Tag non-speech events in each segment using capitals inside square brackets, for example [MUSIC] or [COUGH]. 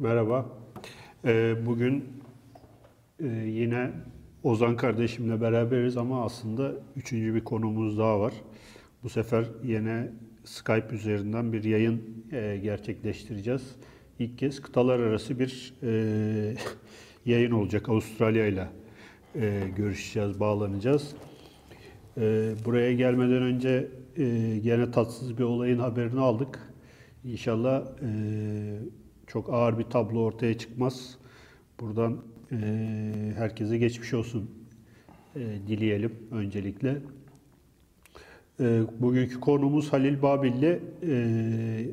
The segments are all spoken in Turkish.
Merhaba. Ee, bugün e, yine Ozan kardeşimle beraberiz ama aslında üçüncü bir konumuz daha var. Bu sefer yine Skype üzerinden bir yayın e, gerçekleştireceğiz. İlk kez kıtalar arası bir e, [LAUGHS] yayın olacak. Avustralya ile görüşeceğiz, bağlanacağız. Buraya gelmeden önce e, gene tatsız bir olayın haberini aldık. İnşallah çok ağır bir tablo ortaya çıkmaz. Buradan e, herkese geçmiş olsun e, dileyelim öncelikle. E, bugünkü konumuz Halil Babil'le. E,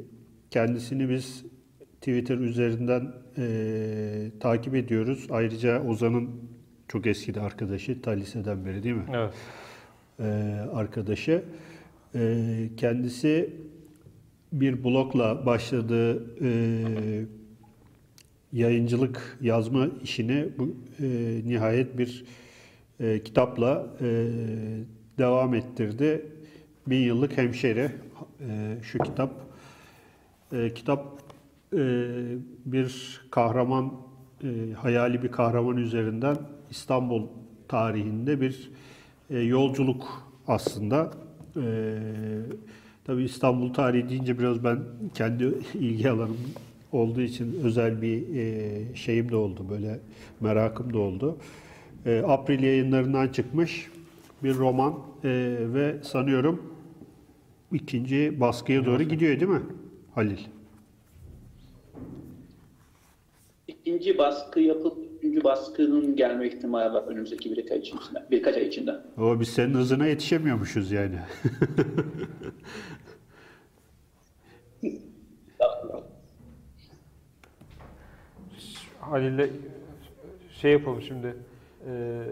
kendisini biz Twitter üzerinden e, takip ediyoruz. Ayrıca Ozan'ın çok eski de arkadaşı, ta liseden beri değil mi? Evet. e, arkadaşı. E, kendisi bir blogla başladığı e, yayıncılık yazma işini bu e, nihayet bir e, kitapla e, devam ettirdi. Bin yıllık hemşeri e, şu kitap. E, kitap e, bir kahraman, e, hayali bir kahraman üzerinden İstanbul tarihinde bir e, yolculuk aslında. E, tabii İstanbul tarihi deyince biraz ben kendi [LAUGHS] ilgi alanım olduğu için özel bir e, şeyim de oldu, böyle merakım da oldu. E, April yayınlarından çıkmış bir roman e, ve sanıyorum ikinci baskıya doğru gidiyor değil mi Halil? İkinci baskı yapıp üçüncü baskının gelme ihtimali var önümüzdeki birkaç ay içinde. Birkaç ay içinde. O biz senin hızına yetişemiyormuşuz yani. [LAUGHS] Halil'le şey yapalım şimdi. Ee,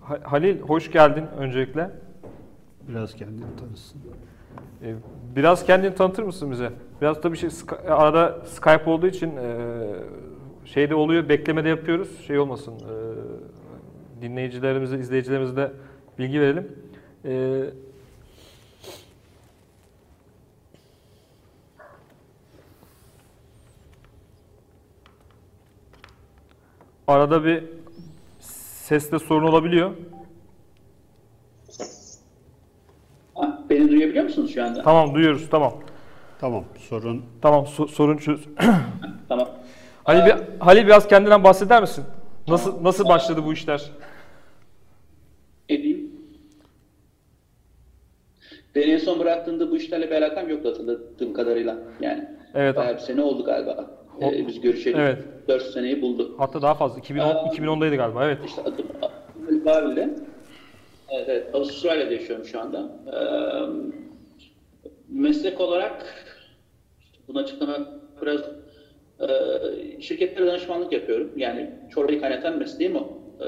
Ha- Halil hoş geldin öncelikle. Biraz kendini tanısın. Ee, biraz kendini tanıtır mısın bize? Biraz tabii şey arada Skype olduğu için e, şeyde oluyor, beklemede yapıyoruz. Şey olmasın. E, dinleyicilerimize, izleyicilerimize de bilgi verelim. E, arada bir seste sorun olabiliyor. Ha, beni duyabiliyor musunuz şu anda? Tamam duyuyoruz, tamam. Tamam sorun Tamam so- sorun çöz. [CLEARS THROAT] Tamam. Halil, bir, Halil biraz kendinden bahseder misin? Nasıl nasıl başladı bu işler? Edeyim. Beni en son bıraktığında bu işlerle bir alakam yoktu hatırladığım kadarıyla. Yani Evet. bayağı bir sene oldu galiba. Ee, biz görüşelim. Evet. 4 seneyi buldu. Hatta daha fazla. 2010, Aa. 2010'daydı galiba. Evet. İşte adım Babil'de. Evet, evet, Avustralya'da yaşıyorum şu anda. Ee, meslek olarak bunu açıklamak biraz e, şirketlere danışmanlık yapıyorum. Yani çorbayı kaynatan mesleğim o. Ee,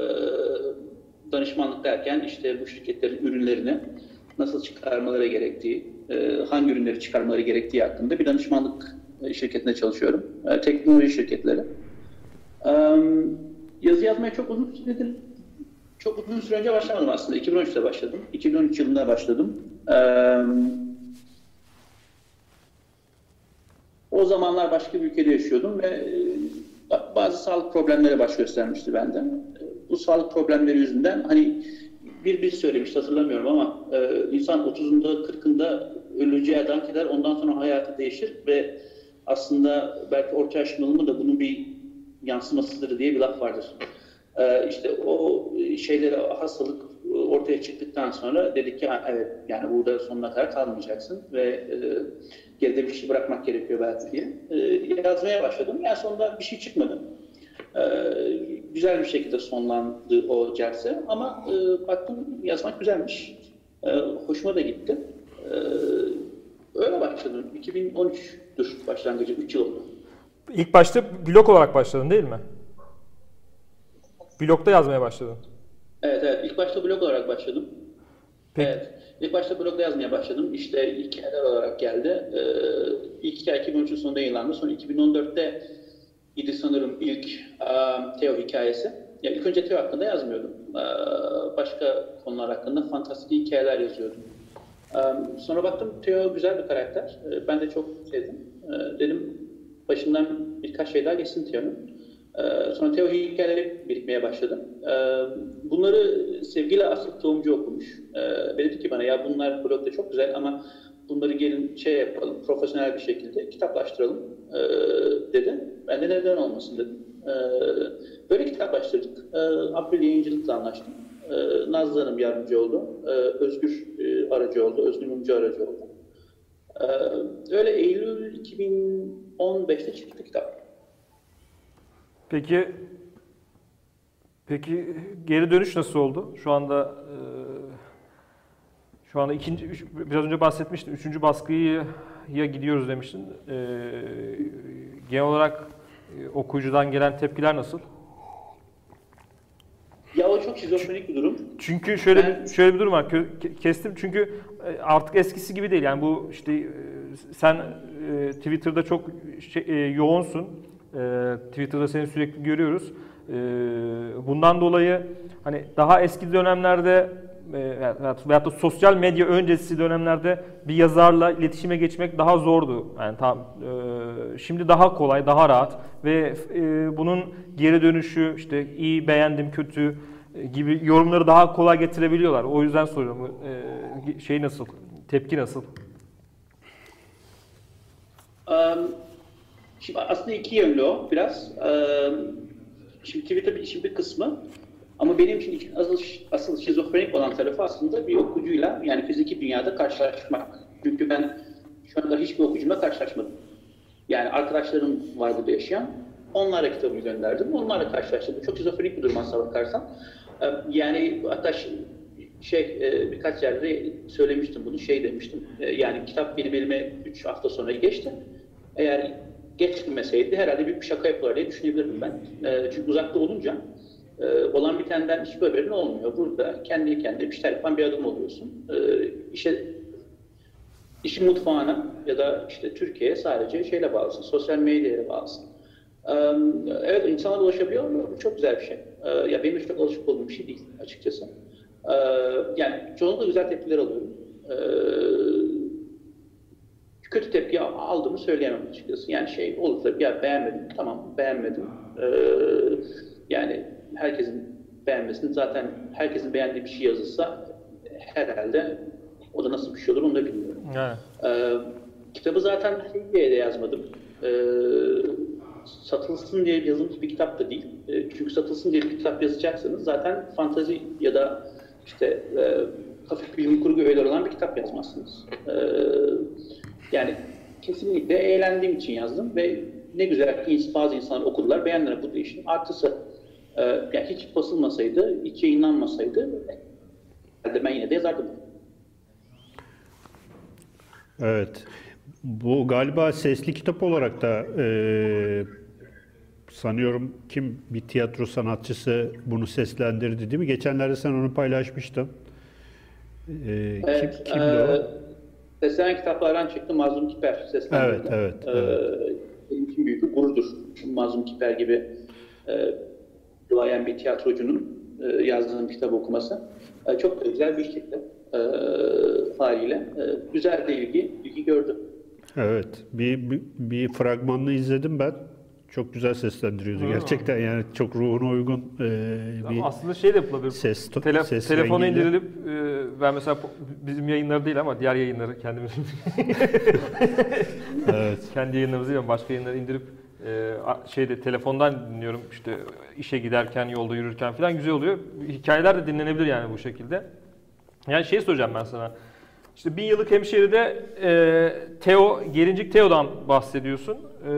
danışmanlık derken işte bu şirketlerin ürünlerini nasıl çıkarmaları gerektiği, e, hangi ürünleri çıkarmaları gerektiği hakkında bir danışmanlık e, şirketinde çalışıyorum. E, teknoloji şirketleri. Ee, yazı yazmaya çok uzun süredir çok uzun süre önce başlamadım aslında. 2013'te başladım. 2013 yılında başladım. Ee, o zamanlar başka bir ülkede yaşıyordum ve e, bazı sağlık problemleri baş göstermişti bende. E, Bu sağlık problemleri yüzünden hani bir bir söylemişti hatırlamıyorum ama e, insan 30'unda 40'ında öleceği adam gider ondan sonra hayatı değişir ve aslında belki orta yaş da bunun bir yansımasıdır diye bir laf vardır. Ee, işte o şeyleri hastalık ortaya çıktıktan sonra dedik ki "Ha, evet yani burada sonuna kadar kalmayacaksın ve e, geride bir şey bırakmak gerekiyor belki diye. E, yazmaya başladım. Yani sonunda bir şey çıkmadı. E, güzel bir şekilde sonlandı o celse ama e, baktım yazmak güzelmiş. E, hoşuma da gitti. E, öyle başladım. 2013'tür başlangıcı. 3 yıl oldu. İlk başta blog olarak başladın değil mi? Blogda yazmaya başladın. Evet evet. İlk başta blog olarak başladım. Peki. Evet. İlk başta blogda yazmaya başladım. İşte hikayeler olarak geldi. Ee, ilk hikaye 2013'ün sonunda yayınlandı. Sonra 2014'te idi sanırım ilk um, Theo hikayesi. Ya ilk önce Theo hakkında yazmıyordum. Ee, başka konular hakkında fantastik hikayeler yazıyordum. Sonra baktım Theo güzel bir karakter. Ben de çok sevdim. Dedim başından birkaç şey daha geçsin Teo'nun. Ee, sonra Teo hikayeleri birikmeye başladı. Bunları sevgili Aslı Tohumcu okumuş. Dedi ki bana ya bunlar blogda çok güzel ama bunları gelin şey yapalım, profesyonel bir şekilde kitaplaştıralım dedi. Ben de neden olmasın dedim. Böyle kitaplaştırdık. April Yayıncılık'la anlaştım. Ee, Nazlı Hanım yardımcı oldu. Ee, Özgür e, aracı oldu. Özgür Mumcu aracı oldu. Ee, öyle Eylül 2015'te çıktı kitap. Peki peki geri dönüş nasıl oldu? Şu anda e, şu anda ikinci üç- biraz önce bahsetmiştim. Üçüncü baskıya gidiyoruz demiştin. E, genel olarak e, okuyucudan gelen tepkiler nasıl? Şizofrenik bir durum. Çünkü şöyle Ben- bir, şöyle bir durum var. Kestim çünkü e, artık eskisi gibi değil. Yani bu işte e, sen e, Twitter'da çok şey, yoğunsun. Twitter'da seni sürekli görüyoruz. Bundan dolayı hani daha eski dönemlerde veyahut da sosyal medya öncesi dönemlerde bir yazarla iletişime geçmek daha zordu. Yani tam e, şimdi daha kolay, daha rahat ve e, bunun geri dönüşü işte iyi, beğendim, kötü gibi yorumları daha kolay getirebiliyorlar. O yüzden soruyorum. E, şey nasıl? Tepki nasıl? Şimdi aslında iki yönlü o biraz. Şimdi Twitter işin bir kısmı ama benim için asıl, asıl şizofrenik olan tarafı aslında bir okuyucuyla yani fiziki dünyada karşılaşmak. Çünkü ben şu anda hiçbir okuyucumla karşılaşmadım. Yani arkadaşlarım var burada yaşayan. Onlara kitabımı gönderdim. Onlarla karşılaştım. Bu çok şizofrenik bir durum aslına bakarsan. Ee, Yani hatta şey e, birkaç yerde söylemiştim bunu. Şey demiştim. e, Yani kitap benim elime 3 hafta sonra geçti. Eğer geçmeseydi herhalde büyük bir şaka yapıyorlar diye düşünebilirdim ben. E, Çünkü uzakta olunca olan bitenden hiçbir haberin olmuyor. Burada kendi kendine bir şeyler yapan bir adam oluyorsun. İşe işin mutfağına ya da işte Türkiye'ye sadece şeyle bağlısın, sosyal medyaya bağlısın. Evet insana ulaşabiliyor ama bu çok güzel bir şey. Ee, Ya benim çok alışık olduğum bir şey değil açıkçası. Ee, Yani çoğunlukla güzel tepkiler alıyorum. Ee, Kötü tepki aldığımı söyleyemem açıkçası. Yani şey olur tabii ya beğenmedim, tamam beğenmedim. Yani herkesin beğenmesini zaten herkesin beğendiği bir şey yazılsa herhalde o da nasıl bir şey olur onu da bilmiyorum. Evet. Ee, kitabı zaten şey diye de yazmadım. Ee, satılsın diye yazılmış bir kitap da değil. Ee, çünkü satılsın diye bir kitap yazacaksanız zaten fantazi ya da işte e, hafif bilim kurgu öğeleri olan bir kitap yazmazsınız. Ee, yani kesinlikle eğlendiğim için yazdım ve ne güzel ki bazı insanlar okudular, beğendiler bu işin artısı. Ee, yani hiç basılmasaydı, hiç yayınlanmasaydı herhalde ben yine de yazardım. Evet. Bu galiba sesli kitap olarak da e, sanıyorum kim bir tiyatro sanatçısı bunu seslendirdi değil mi? Geçenlerde sen onu paylaşmıştın. E, Evet, kim, kimdi eee, o? Seslenen kitaplardan çıktı Mazlum Kiper seslendirdi. Evet, evet, Eee, Benim için büyük bir gururdur. Mazlum Kiper gibi duayen bir tiyatrocunun eee, yazdığım kitabı okuması. Eee, çok güzel bir çıktı eee, haliyle. Eee, güzel de ilgi, ilgi gördü. Evet. Bir, bir, bir fragmanını izledim ben. Çok güzel seslendiriyordu gerçekten yani çok ruhuna uygun e, bir aslında şey de yapılabilir. ses Tele- ses telefona rengiyle. indirilip e, ben mesela bizim yayınları değil ama diğer yayınları kendimiz [LAUGHS] [LAUGHS] Evet. kendi yayınlarımızı değil ama başka yayınları indirip e, şeyde telefondan dinliyorum işte işe giderken yolda yürürken falan güzel oluyor. Hikayeler de dinlenebilir yani bu şekilde. Yani şey soracağım ben sana. İşte bin yıllık hemşeride e, Teo, Gelincik Teo'dan bahsediyorsun. E,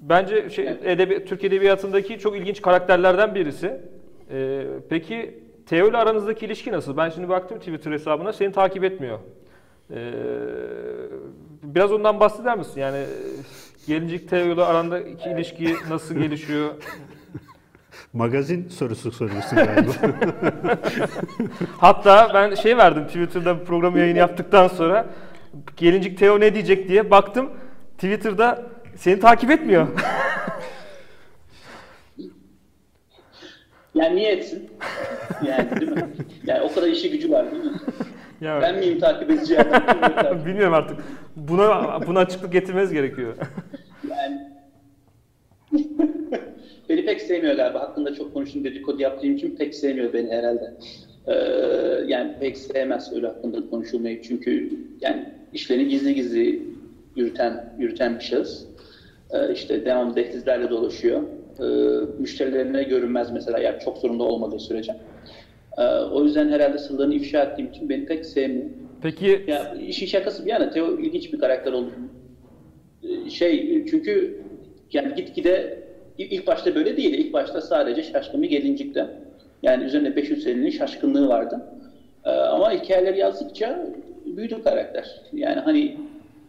bence şey, edebi, Türk Edebiyatı'ndaki çok ilginç karakterlerden birisi. E, peki Teo ile aranızdaki ilişki nasıl? Ben şimdi baktım Twitter hesabına seni takip etmiyor. E, biraz ondan bahseder misin? Yani Gelincik Teo ile arandaki ilişki nasıl gelişiyor? [LAUGHS] Magazin sorusu soruyorsun galiba. [LAUGHS] Hatta ben şey verdim Twitter'da bir program yayını yaptıktan sonra Gelincik Teo ne diyecek diye baktım Twitter'da seni takip etmiyor. [LAUGHS] Yani niye etsin? Yani değil mi? Yani o kadar işi gücü var değil mi? Ya, Ben miyim takip edici? [LAUGHS] Bilmiyorum artık. Buna buna açıklık getirmeniz gerekiyor. yani beni pek sevmiyor galiba. Hakkında çok konuştum dedikodu yaptığım için pek sevmiyor beni herhalde. Ee, yani pek sevmez öyle hakkında konuşulmayı. Çünkü yani işlerini gizli gizli yürüten yürüten bir şahıs. Ee, işte devamlı tehditlerle dolaşıyor. Ee, müşterilerine görünmez mesela yani çok zorunda olmadığı sürece. Ee, o yüzden herhalde sırlarını ifşa ettiğim için beni pek sevmiyor. Peki Ya işin şakası bir yana Theo ilginç bir karakter oldu. Ee, Şey çünkü yani gitgide ilk başta böyle değildi. İlk başta sadece şaşkın bir gelincikti. Yani üzerinde 500 senenin şaşkınlığı vardı. Ee, ama hikayeleri yazdıkça büyüdü karakter. Yani hani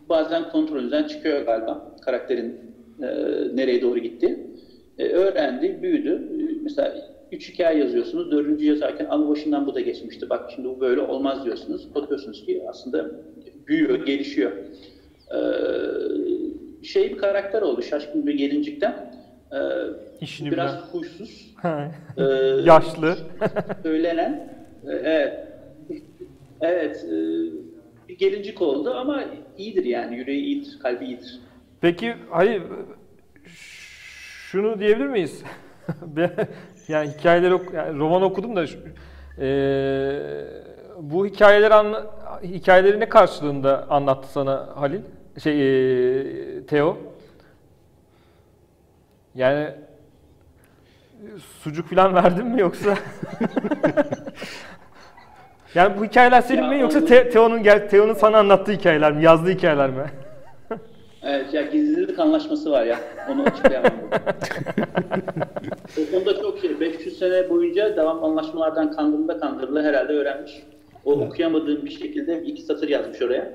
bazen kontrolünden çıkıyor galiba karakterin e, nereye doğru gitti. E, öğrendi, büyüdü. E, Mesela üç hikaye yazıyorsunuz, dördüncü yazarken ama başından bu da geçmişti. Bak şimdi bu böyle olmaz diyorsunuz. Bakıyorsunuz ki aslında büyüyor, gelişiyor. Ee, şey bir karakter oldu, şaşkın bir gelincikten. Ee, İşini biraz bilen. huysuz, ee, [LAUGHS] yaşlı. [LAUGHS] söylenen, e, evet, evet, e, bir gelincik oldu ama iyidir yani, yüreği iyidir, kalbi iyidir. Peki hayır şunu diyebilir miyiz? [LAUGHS] Yani hikayeleri ok- yani roman okudum da eee, bu hikayeleri anla, hikayeleri ne karşılığında anlattı sana Halil? Şey eee, Teo. Yani sucuk falan verdin mi yoksa? [LAUGHS] yani bu hikayeler senin Ya mi yoksa onu- Te- Teo'nun gel Teo'nun sana anlattığı hikayeler mi? Yazdığı hikayeler mi? [LAUGHS] Evet, ya gizlilik anlaşması var ya, onu açıklayamam. [LAUGHS] o konuda çok şey, 500 sene boyunca devam anlaşmalardan kandırıla kandırıla herhalde öğrenmiş. O okuyamadığım bir şekilde iki satır yazmış oraya.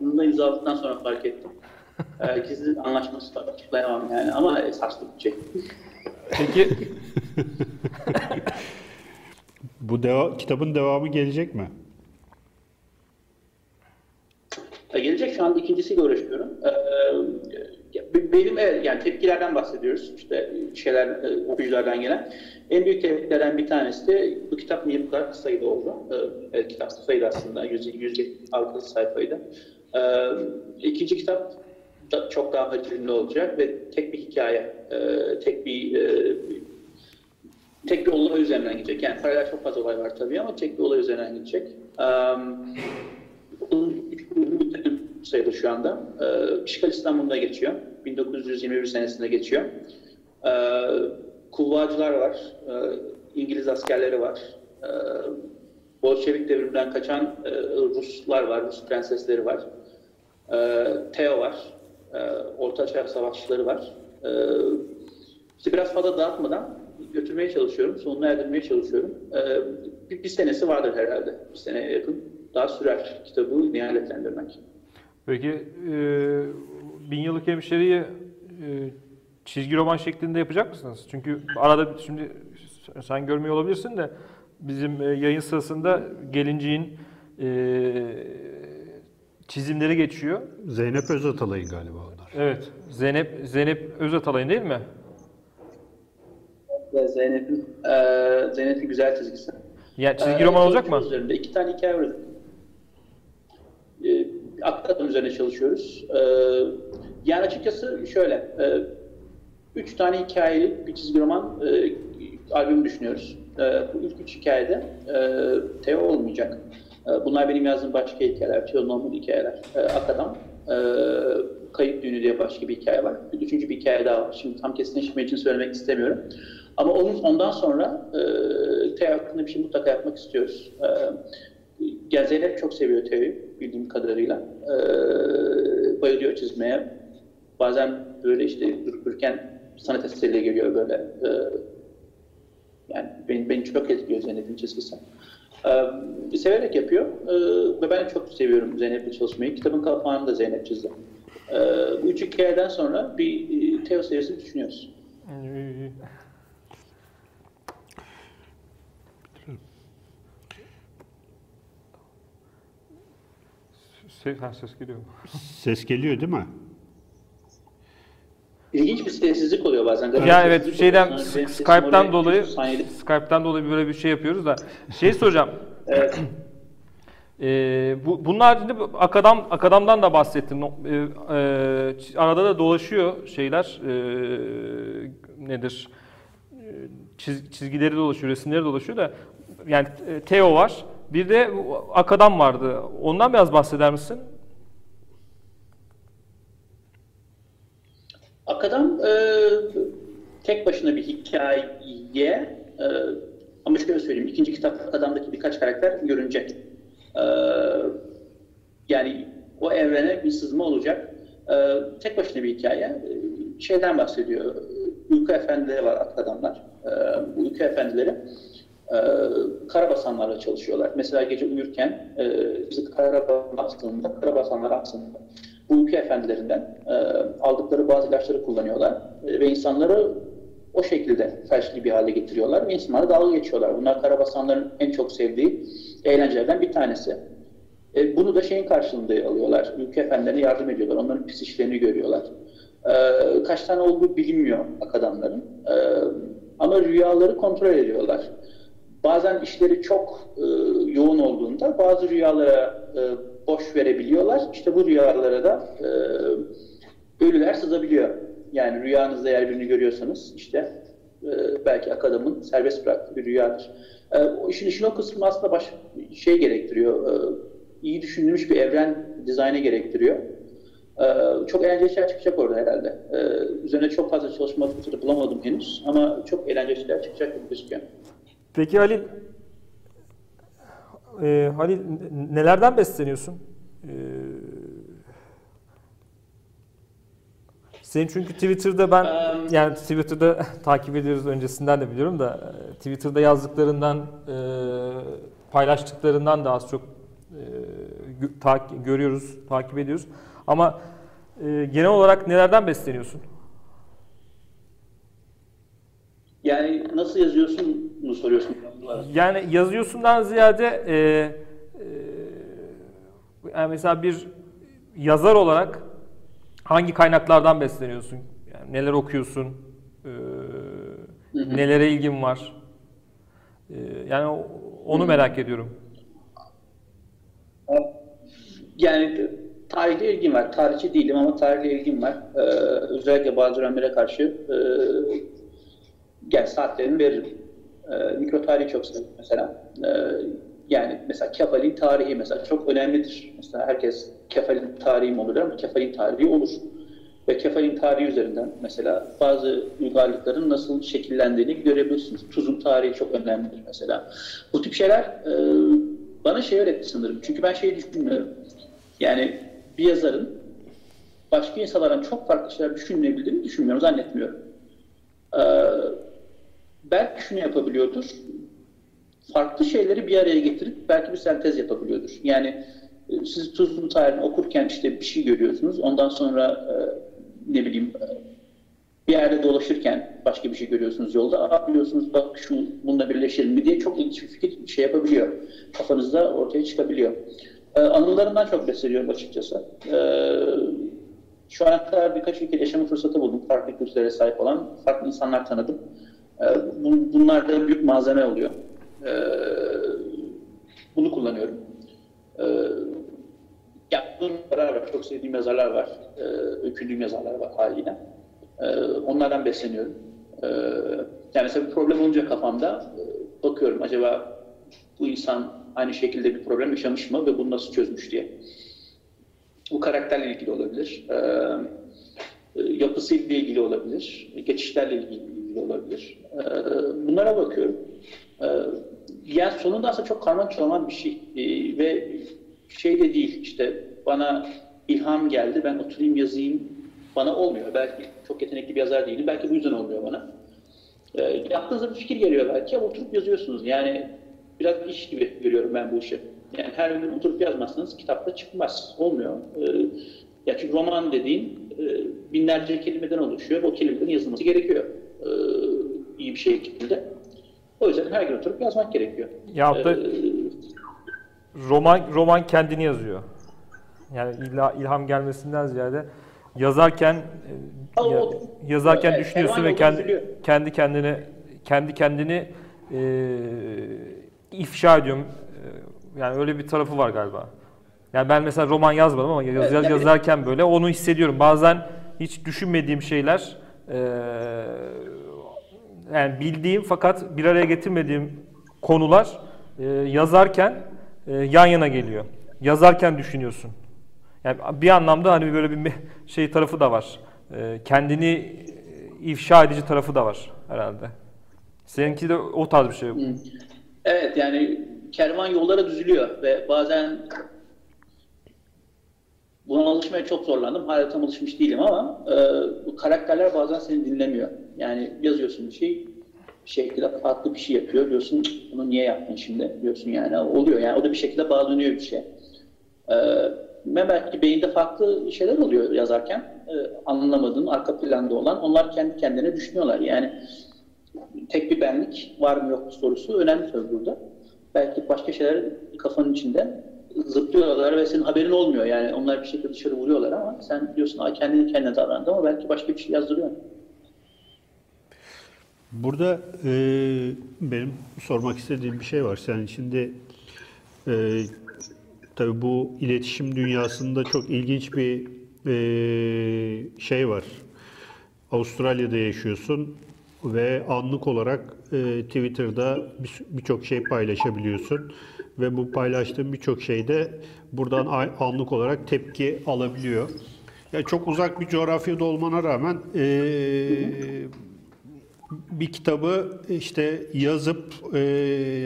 Bunu da imzaladıktan sonra fark ettim. Ee, gizlilik anlaşması var, açıklayamam yani ama esaslı bir şey. Peki Bu deva- kitabın devamı gelecek mi? E, Gelecek şu anda ikincisiyle uğraşıyorum. Ee, be- benim evet, yani tepkilerden bahsediyoruz. İşte şeyler e, okuyuculardan gelen. En büyük tepkilerden bir tanesi de bu kitap niye bu kadar kısaydı oldu. Ee, Evet, kitap kısaydı aslında. 100, 106 sayfaydı. Ee, İkinci kitap çok daha hacimli olacak ve tek bir hikaye, e, tek bir e, tek bir olay üzerinden gidecek. Yani paralel çok fazla olay var tabii ama tek bir olay üzerinden gidecek. Um, sayılır şu anda. İşgal İstanbul'da geçiyor. 1921 senesinde geçiyor. Ee, kuvvacılar var. İngiliz askerleri var. Ee, Bolşevik devriminden kaçan e, Ruslar var. Rus prensesleri var. Ee, Theo var. Ee, Orta Çağ savaşçıları var. Ee, işte biraz fazla dağıtmadan götürmeye çalışıyorum. Sonuna erdirmeye çalışıyorum. Ee, bir, bir senesi vardır herhalde. Bir seneye yakın. Daha sürer kitabı nihaletlendirmek. Peki e, Bin Yıllık Hemşeri'yi e, çizgi roman şeklinde yapacak mısınız? Çünkü arada şimdi sen görmüyor olabilirsin de bizim e, yayın sırasında gelinciğin e, çizimleri geçiyor. Zeynep Özatalay'ın galiba onlar. Evet. Zeynep Zeynep Özatalay'ın değil mi? Ve Zeynep'in eee Zeynep'in güzel çizgisi. Yani çizgi Eee, roman olacak mı? Üzerinde. İki tane hikaye var. Eee Aktarım üzerine çalışıyoruz. Eee, yani açıkçası şöyle, eee, üç tane hikayelik bir çizgi roman eee albüm düşünüyoruz. Eee, bu ilk üç hikayede eee Teo olmayacak. Eee, bunlar benim yazdığım başka hikayeler, Teo normal hikayeler. Eee Akadam, eee Kayıp Düğünü diye başka bir hikaye var. Bir üçüncü bir hikaye daha var. Şimdi tam kesinleşme için söylemek istemiyorum. Ama onun ondan sonra e, Teo hakkında bir şey mutlaka yapmak istiyoruz. E, ya Zeynep çok seviyor Teo'yu bildiğim kadarıyla. E, bayılıyor çizmeye. Bazen böyle işte dururken sanat eseriyle geliyor böyle. Yani beni, beni çok etkiliyor Zeynep'in çizgisi. E, severek yapıyor e, ve ben çok seviyorum Zeynep'le çalışmayı. Kitabın kapağını da Zeynep çizdi. E, bu üç hikayeden sonra bir e, Teo serisi düşünüyoruz. Ses, ha, ses geliyor. Ses geliyor değil mi? İlginç bir sessizlik oluyor bazen. Ya evet şeyden oluyor. Sesim Skype'tan dolayı 300 saniyede- Skype'tan dolayı böyle bir şey yapıyoruz da şey soracağım. [LAUGHS] Evet. Ee, bu, bunun haricinde akadam, akadamdan da bahsettim. E, e, arada da dolaşıyor şeyler. e, nedir? E, Çiz, çizgileri dolaşıyor, resimleri dolaşıyor da. Yani e, Teo var. Bir de akadam vardı. Ondan biraz bahseder misin? Akadam e, tek başına bir hikaye e, ama şöyle söyleyeyim ikinci kitap Akadam'daki birkaç karakter görünecek. E, yani o evrene bir sızma olacak. E, tek başına bir hikaye. E, şeyden bahsediyor. Uyku efendileri var Akadamlar. E, bu uyku efendileri e, karabasanlarla çalışıyorlar. Mesela gece uyurken e, bizi karabasan aslında, karabasanlar aslında ülke efendilerinden e, aldıkları bazı ilaçları kullanıyorlar e, ve insanları o şekilde felçli bir hale getiriyorlar ve insanlara dalga geçiyorlar. Bunlar karabasanların en çok sevdiği eğlencelerden bir tanesi. E, bunu da şeyin karşılığında alıyorlar. Ülke efendilerine yardım ediyorlar. Onların pis işlerini görüyorlar. E, kaç tane olduğu bilinmiyor akadamların. E, ama rüyaları kontrol ediyorlar. Bazen işleri çok e, yoğun olduğunda bazı rüyalara e, boş verebiliyorlar. İşte bu rüyalara da e, ölüler sızabiliyor. Yani rüyanızda eğer birini görüyorsanız işte e, belki akadamın serbest bıraktığı bir rüyadır. E, işin işin o kısmı aslında baş şey gerektiriyor. E, iyi düşünülmüş bir evren dizaynı gerektiriyor. E, çok eğlenceli şeyler çıkacak orada herhalde. E, üzerine çok fazla çalışma fırsatı bulamadım henüz ama çok eğlenceli şeyler çıkacak gibi gözüküyor. Peki Halil, e, Halil n- nelerden besleniyorsun? E, senin çünkü Twitter'da ben yani Twitter'da [LAUGHS] takip ediyoruz öncesinden de biliyorum da e, Twitter'da yazdıklarından e, paylaştıklarından da az çok e, ta- görüyoruz, takip ediyoruz. Ama e, genel olarak nelerden besleniyorsun? Yani nasıl yazıyorsun mu soruyorsun? Yani yazıyorsundan ziyade e, e, yani mesela bir yazar olarak hangi kaynaklardan besleniyorsun? Yani neler okuyorsun? E, hı. nelere ilgin var? E, yani onu merak ediyorum. Yani tarihle ilgim var. Tarihçi değilim ama tarihle ilgim var. Ee, özellikle bazı dönemlere karşı e, yani saatlerimi veririm. Ee, mikro tarihi çok severim mesela. Ee, yani mesela Kefal'in tarihi mesela çok önemlidir. Mesela herkes Kefal'in tarihi mi olur ama Kefal'in tarihi olur. Ve Kefal'in tarihi üzerinden mesela bazı uygarlıkların nasıl şekillendiğini görebilirsiniz. Tuz'un tarihi çok önemlidir mesela. Bu tip şeyler e, bana şey öğretti sanırım. Çünkü ben şeyi düşünmüyorum. Yani bir yazarın başka insanlardan çok farklı şeyler düşünebildiğini düşünmüyorum, zannetmiyorum. Ee, belki şunu yapabiliyordur. Farklı şeyleri bir araya getirip belki bir sentez yapabiliyordur. Yani e, siz Tuzlu'nun tarihini okurken işte bir şey görüyorsunuz. Ondan sonra e, ne bileyim e, bir yerde dolaşırken başka bir şey görüyorsunuz yolda. Aa biliyorsunuz bak şu bununla birleşelim mi diye çok ilginç bir fikir şey yapabiliyor. Kafanızda ortaya çıkabiliyor. Ee, anılarından çok besleniyorum açıkçası. Şu ana kadar birkaç ülkede yaşama fırsatı buldum. Farklı kültürlere sahip olan farklı insanlar tanıdım. Ee, bu- bunlar da büyük malzeme oluyor. Ee, bunu kullanıyorum. Ee, yaptığım yazarlar var. Çok sevdiğim yazarlar var. Öykündüğüm yazarlar var haliyle. Onlardan besleniyorum. Yani mesela bir problem olunca kafamda e, bakıyorum acaba bu insan aynı şekilde bir problem yaşamış mı ve bunu nasıl çözmüş diye. Bu karakterle ilgili olabilir. E, yapısıyla ilgili olabilir. Geçişlerle ilgili olabilir. Ee, bunlara bakıyorum. Ee, yani sonunda aslında çok karman çorman bir şey. Ee, ve şey de değil işte bana ilham geldi ben oturayım yazayım bana olmuyor. Belki çok yetenekli bir yazar değilim. Belki bu yüzden olmuyor bana. E, yaptığınızda bir fikir geliyor belki ama oturup yazıyorsunuz. Yani biraz iş gibi görüyorum ben bu işi. Yani her gün oturup yazmazsanız kitapta çıkmaz. Olmuyor. E, ya çünkü roman dediğin e, binlerce kelimeden oluşuyor. O kelimelerin yazılması gerekiyor. E, iyi bir şekilde. O yüzden her gün oturup yazmak gerekiyor. Ya da E, roman roman kendini yazıyor. Yani illa ilham gelmesinden ziyade yazarken e, ya- yazarken Evet, düşünüyorsun ve kendi kendi kendini kendi kendini e, ifşa ediyorum. E, Yani öyle bir tarafı var galiba. Yani ben mesela roman yazmadım ama yaz, yaz- yazarken böyle onu hissediyorum. Bazen hiç düşünmediğim şeyler eee, yani bildiğim fakat bir araya getirmediğim konular eee, yazarken eee, yan yana geliyor. Yazarken düşünüyorsun. Yani bir anlamda hani böyle bir şey tarafı da var. Eee, kendini ifşa edici tarafı da var herhalde. Seninki de o tarz bir şey. Evet yani kervan yollara düzülüyor ve bazen buna alışmaya çok zorlandım. Hala tam alışmış değilim ama e, bu karakterler bazen seni dinlemiyor. Yani yazıyorsun bir şey, bir şekilde farklı bir şey yapıyor. Diyorsun bunu niye yaptın şimdi diyorsun yani. Oluyor yani o da bir şekilde bağlanıyor bir şey. E, ve belki beyinde farklı şeyler oluyor yazarken. E, anlamadığın, arka planda olan. Onlar kendi kendine düşünüyorlar. Yani tek bir benlik var mı yok mu sorusu önemli tabii burada. Belki başka şeyler kafanın içinde zıplıyorlar ve senin haberin olmuyor. Yani onlar bir şekilde dışarı vuruyorlar ama sen diyorsun kendini kendine davrandı ama belki başka bir şey yazdırıyor. Burada e, benim sormak istediğim bir şey var. Sen şimdi e, tabii bu iletişim dünyasında çok ilginç bir e, şey var. Avustralya'da yaşıyorsun ve anlık olarak e, Twitter'da bir- birçok şey paylaşabiliyorsun ve bu paylaştığın birçok şeyde buradan anlık olarak tepki alabiliyor. Ya çok uzak bir coğrafyada olmana rağmen e, bir kitabı işte yazıp e,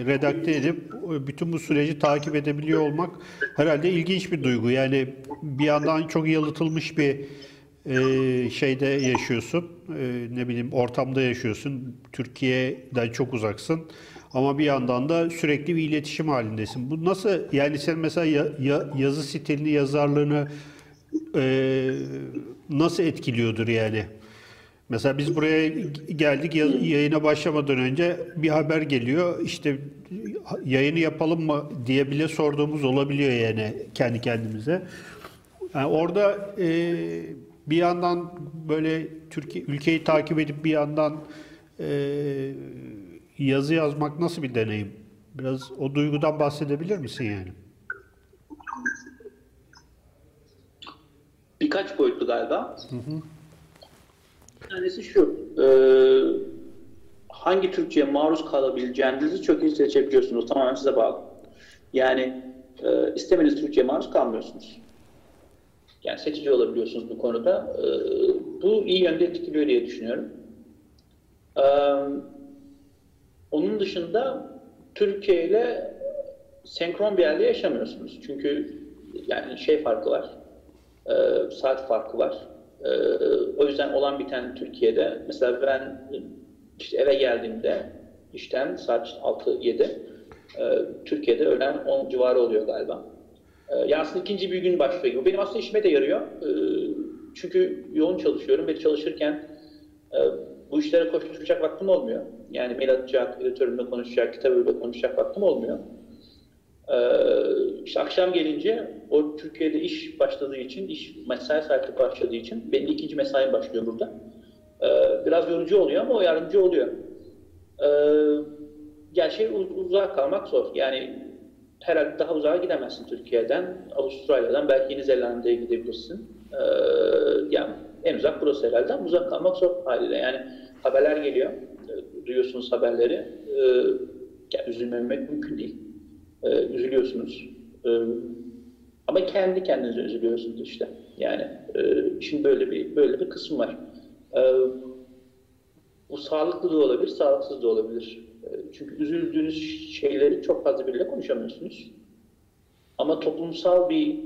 redakte edip bütün bu süreci takip edebiliyor olmak herhalde ilginç bir duygu. Yani bir yandan çok yalıtılmış bir e, şeyde yaşıyorsun, e, ne bileyim ortamda yaşıyorsun, Türkiye'den çok uzaksın. Ama bir yandan da sürekli bir iletişim halindesin. Bu nasıl yani sen mesela ya- ya- yazı stilini, yazarlığını e, nasıl etkiliyordur yani? Mesela biz buraya geldik ya- yayına başlamadan önce bir haber geliyor. İşte yayını yapalım mı diye bile sorduğumuz olabiliyor yani kendi kendimize. Yani orada e, bir yandan böyle Türkiye ülkeyi takip edip bir yandan e, yazı yazmak nasıl bir deneyim? Biraz o duygudan bahsedebilir misin yani? Birkaç boyutlu galiba. Bir tanesi şu. e, hangi Türkçe'ye maruz kalabileceğinizi çok iyi seçebiliyorsunuz. Tamamen size bağlı. Yani e, istemediğiniz Türkçe'ye maruz kalmıyorsunuz. Yani seçici olabiliyorsunuz bu konuda. E, bu iyi yönde etkiliyor diye düşünüyorum. E, onun dışında Türkiye ile senkron bir yerde yaşamıyorsunuz. Çünkü yani şey farkı var. e, saat farkı var. E, o yüzden olan biten Türkiye'de mesela ben işte eve geldiğimde işten saat 6-7 e, Türkiye'de öğlen 10 civarı oluyor galiba. E, ya aslında ikinci bir gün başlıyor. Bu benim aslında işime de yarıyor. E, çünkü yoğun çalışıyorum ve çalışırken e, bu işlere koşturacak vaktim olmuyor. Yani mail atacak, editörümle konuşacak, kitabıyla konuşacak vaktim olmuyor. Ee, işte akşam gelince o Türkiye'de iş başladığı için, iş mesai saati başladığı için benim ikinci mesaim başlıyor burada. Ee, biraz yorucu oluyor ama o yardımcı oluyor. Ee, yani şey uz- uzak kalmak zor. Yani herhalde daha uzağa gidemezsin Türkiye'den, Avustralya'dan belki Yeni Zelanda'ya gidebilirsin. Ee, yani en uzak burası herhalde uzak kalmak zor haliyle. Yani haberler geliyor, e, duyuyorsunuz haberleri. Yani üzülmemek mümkün değil. Ee, üzülüyorsunuz. Ee, ama kendi kendinize üzülüyorsunuz işte. Yani e, işin böyle bir böyle bir kısmı var. Ee, bu sağlıklı da olabilir, sağlıksız da olabilir. Ee, çünkü üzüldüğünüz şeyleri çok fazla biriyle konuşamıyorsunuz. Ama toplumsal bir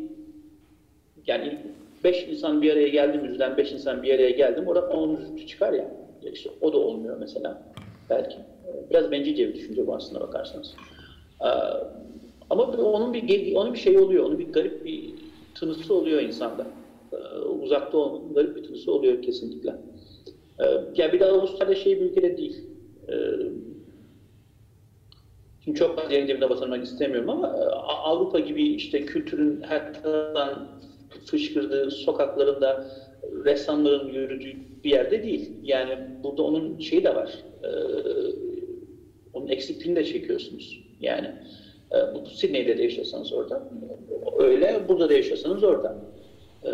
yani beş insan bir araya geldi mi, üzülen beş insan bir araya geldi mi orada onun üzüntü çıkar ya. İşte o da olmuyor mesela belki. Ee, Biraz bencilce bir düşünce bu aslında bakarsanız. Ama onun bir onun bir şey oluyor, onun bir garip bir tınısı oluyor insanda. Uzakta olmanın garip bir tınısı oluyor kesinlikle. Ya bir de Avustralya şey bir ülkede değil. Şimdi çok fazla yerin dibine istemiyorum ama e, Avrupa gibi işte kültürün her taraftan fışkırdığı sokaklarında ressamların yürüdüğü bir yerde değil. Yani burada onun şeyi de var. Ee, onun eksikliğini de çekiyorsunuz. Yani e, E, bu Sydney'de de yaşasanız orada. Öyle, burada da yaşasanız orada. E,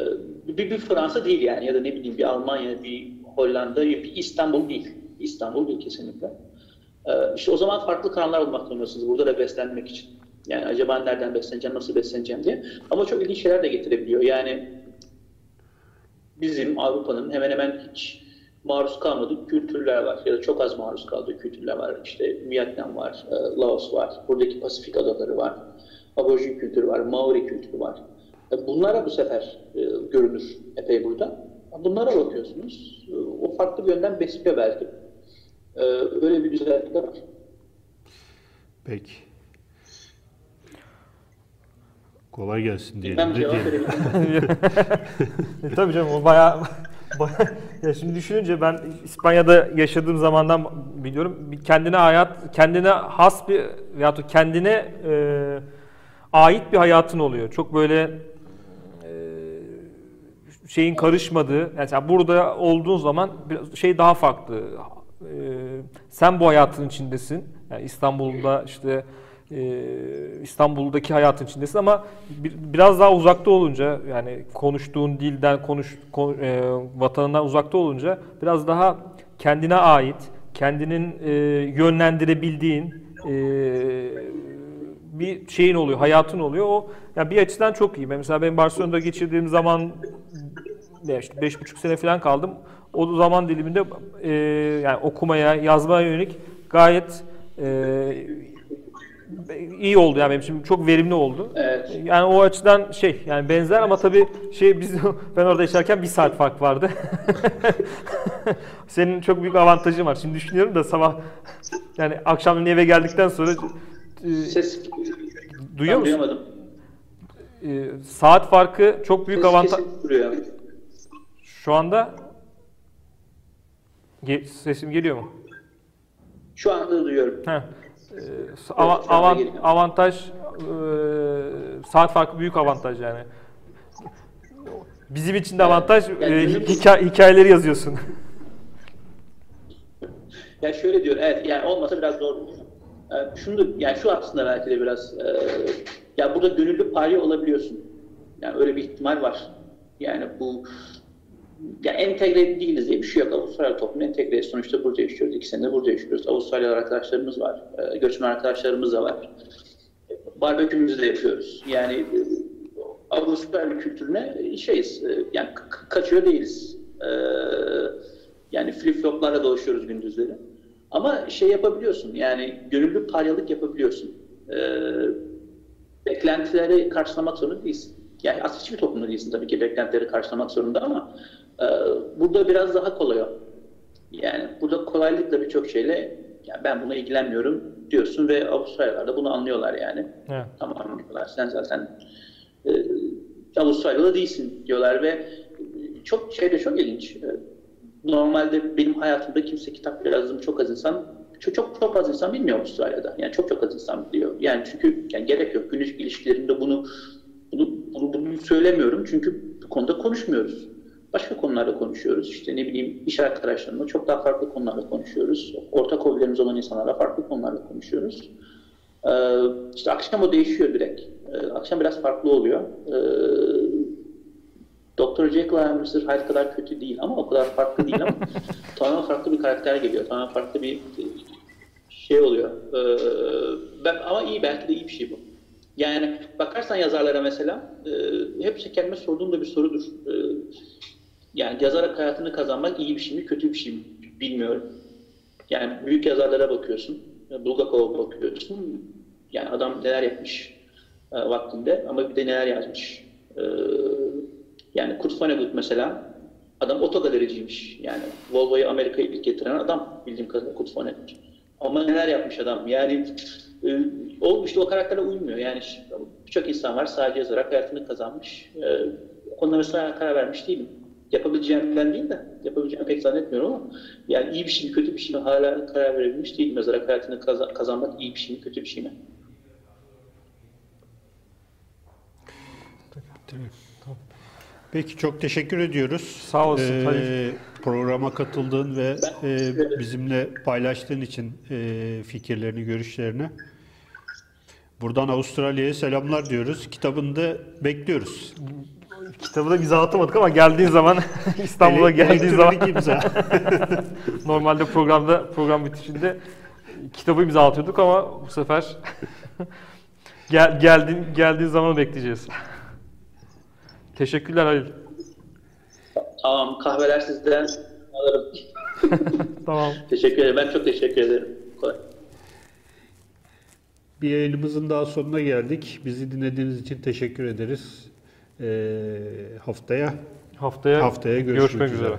bir, bir Fransa değil yani ya da ne bileyim bir Almanya, bir Hollanda, bir İstanbul değil. İstanbul değil kesinlikle. E, işte o zaman farklı kanallar bulmak zorundasınız burada da beslenmek için. Yani acaba nereden besleneceğim, nasıl besleneceğim diye. Ama çok ilginç şeyler de getirebiliyor. Yani bizim Avrupa'nın hemen hemen hiç maruz kalmadığı kültürler var. Ya da çok az maruz kaldığı kültürler var. İşte Vietnam var, e, Laos var, buradaki Pasifik adaları var, Aborjin kültürü var, Maori kültürü var. E, Bunlara bu sefer e, görünür epey burada. Bunlara bakıyorsunuz. O farklı bir yönden besliyor belki. Öyle bir güzellik de var. Peki. Kolay gelsin diyelim. Ne cevap verebilirim. [LAUGHS] E, tabii canım o [LAUGHS] bayağı, ya şimdi düşününce ben İspanya'da yaşadığım zamandan biliyorum kendine hayat kendine has bir veyahut da kendine e, ait bir hayatın oluyor. Çok böyle e, şeyin karışmadığı yani sen burada olduğun zaman biraz şey daha farklı. E, sen bu hayatın içindesin. Yani İstanbul'da işte İstanbul'daki hayatın içindesin ama bir- biraz daha uzakta olunca yani konuştuğun dilden konuş kon- e, vatanından uzakta olunca biraz daha kendine ait, kendinin e, yönlendirebildiğin e, bir şeyin oluyor, hayatın oluyor. O yani bir açıdan çok iyi. Mesela ben Barcelona'da geçirdiğim zaman işte beş buçuk sene falan kaldım. O zaman diliminde e, yani okumaya, yazmaya yönelik gayet e, iyi oldu yani benim için çok verimli oldu. Evet. Yani o açıdan şey yani benzer ama tabii şey biz [LAUGHS] ben orada yaşarken bir saat fark vardı. [LAUGHS] Senin çok büyük avantajın var. Şimdi düşünüyorum da sabah yani akşam eve geldikten sonra e, Ses duyuyor musun? Duyamadım. E, saat farkı çok büyük avantaj. Şu anda Ge- sesim geliyor mu? Şu anda duyuyorum. Heh. Geliyor. avantaj e, saat farkı büyük avantaj yani. Bizim için de avantaj Yani e, günlük- hika- hikayeleri yazıyorsun. [LAUGHS] Ya şöyle diyor, evet yani olmasa biraz zor olur. Ee, şunu da, yani şu aslında belki de biraz, e, ya burada gönüllü pari olabiliyorsun. Yani öyle bir ihtimal var. Yani bu, ya entegre değiliz diye bir şey yok. Avustralya toplumu entegre. Sonuçta burada yaşıyoruz. İki senedir burada yaşıyoruz. Avustralyalı arkadaşlarımız var. E, göçmen arkadaşlarımız da var. Barbekümüzü de yapıyoruz. Yani e, Avustralya kültürüne şeyiz, e, yani ka- kaçıyor değiliz. E, yani flip floplarla dolaşıyoruz gündüzleri. Ama şey yapabiliyorsun, yani gönüllü paryalık yapabiliyorsun. E, beklentileri karşılamak zorunda değilsin. Yani aslında hiçbir toplumda değilsin tabii ki beklentileri karşılamak zorunda ama e, burada biraz daha kolay o. Yani burada kolaylıkla birçok şeyle yani ben buna ilgilenmiyorum diyorsun ve Avustralyalılar da bunu anlıyorlar yani. Evet. Tamam diyorlar. Sen zaten e, Avustralyalı değilsin diyorlar ve e, çok şey de çok ilginç. E, Normalde benim hayatımda kimse kitap yazdığım çok az insan çok çok çok az insan bilmiyor Avustralya'da. Yani çok çok az insan biliyor. Yani çünkü yani gerek yok. Günlük ilişkilerimde bunu bunu, bunu, bunu söylemiyorum çünkü bu konuda konuşmuyoruz. Başka konularda konuşuyoruz. İşte ne bileyim iş arkadaşlarımla çok daha farklı konularda konuşuyoruz. Ortak hobilerimiz olan insanlarla farklı konularda konuşuyoruz. Ee, işte akşam o değişiyor direkt. Ee, akşam biraz farklı oluyor. Ee, Dr. Jekyll and Mr. Hyde kadar kötü değil ama o kadar farklı değil ama [LAUGHS] tamamen farklı bir karakter geliyor. Tamamen farklı bir e, şey oluyor. Ee, ben, ama iyi belki de iyi bir şey bu. Yani bakarsan yazarlara mesela e, hep kendime sorduğum da bir sorudur. E, yani yazarak hayatını kazanmak iyi bir şey mi kötü bir şey mi bilmiyorum. Yani büyük yazarlara bakıyorsun. Bulgakov'a bakıyorsun. Yani adam neler yapmış e, vaktinde ama bir de neler yazmış. E, yani Kurt Vonnegut mesela adam otogalericiymiş. Yani Volvo'yu Amerika'ya ilk getiren adam bildiğim kadarıyla Kurt Vonnegut. Ama neler yapmış adam. Yani e, o işte o karaktere uymuyor. Yani birçok insan var sadece yazarak hayatını kazanmış. E, mesela karar vermiş değilim. Yapabileceğimden değil de yapabileceğimi pek zannetmiyorum ama yani iyi bir şey mi kötü bir şey mi hala karar verebilmiş değilim. Yazarak hayatını kaza- kazanmak iyi bir şey mi kötü bir şey mi? Peki çok teşekkür ediyoruz. Sağ olasın, Ee, Halil. programa katıldığın ve e, bizimle paylaştığın için e, fikirlerini, görüşlerini. Buradan Avustralya'ya selamlar diyoruz. Kitabını da bekliyoruz. Kitabı da bize atamadık ama geldiğin zaman [LAUGHS] İstanbul'a geldiğin zaman [LAUGHS] normalde programda program bitişinde kitabı imza atıyorduk ama bu sefer [LAUGHS] gel, geldiğin geldiğin zaman bekleyeceğiz. Teşekkürler Halil. Tamam kahveler sizden alırım. Tamam. teşekkür ederim. Ben çok teşekkür ederim. Kolay. Bir yayınımızın daha sonuna geldik. Bizi dinlediğiniz için teşekkür ederiz. Haftaya Haftaya, haftaya görüşmek, görüşmek üzere. üzere.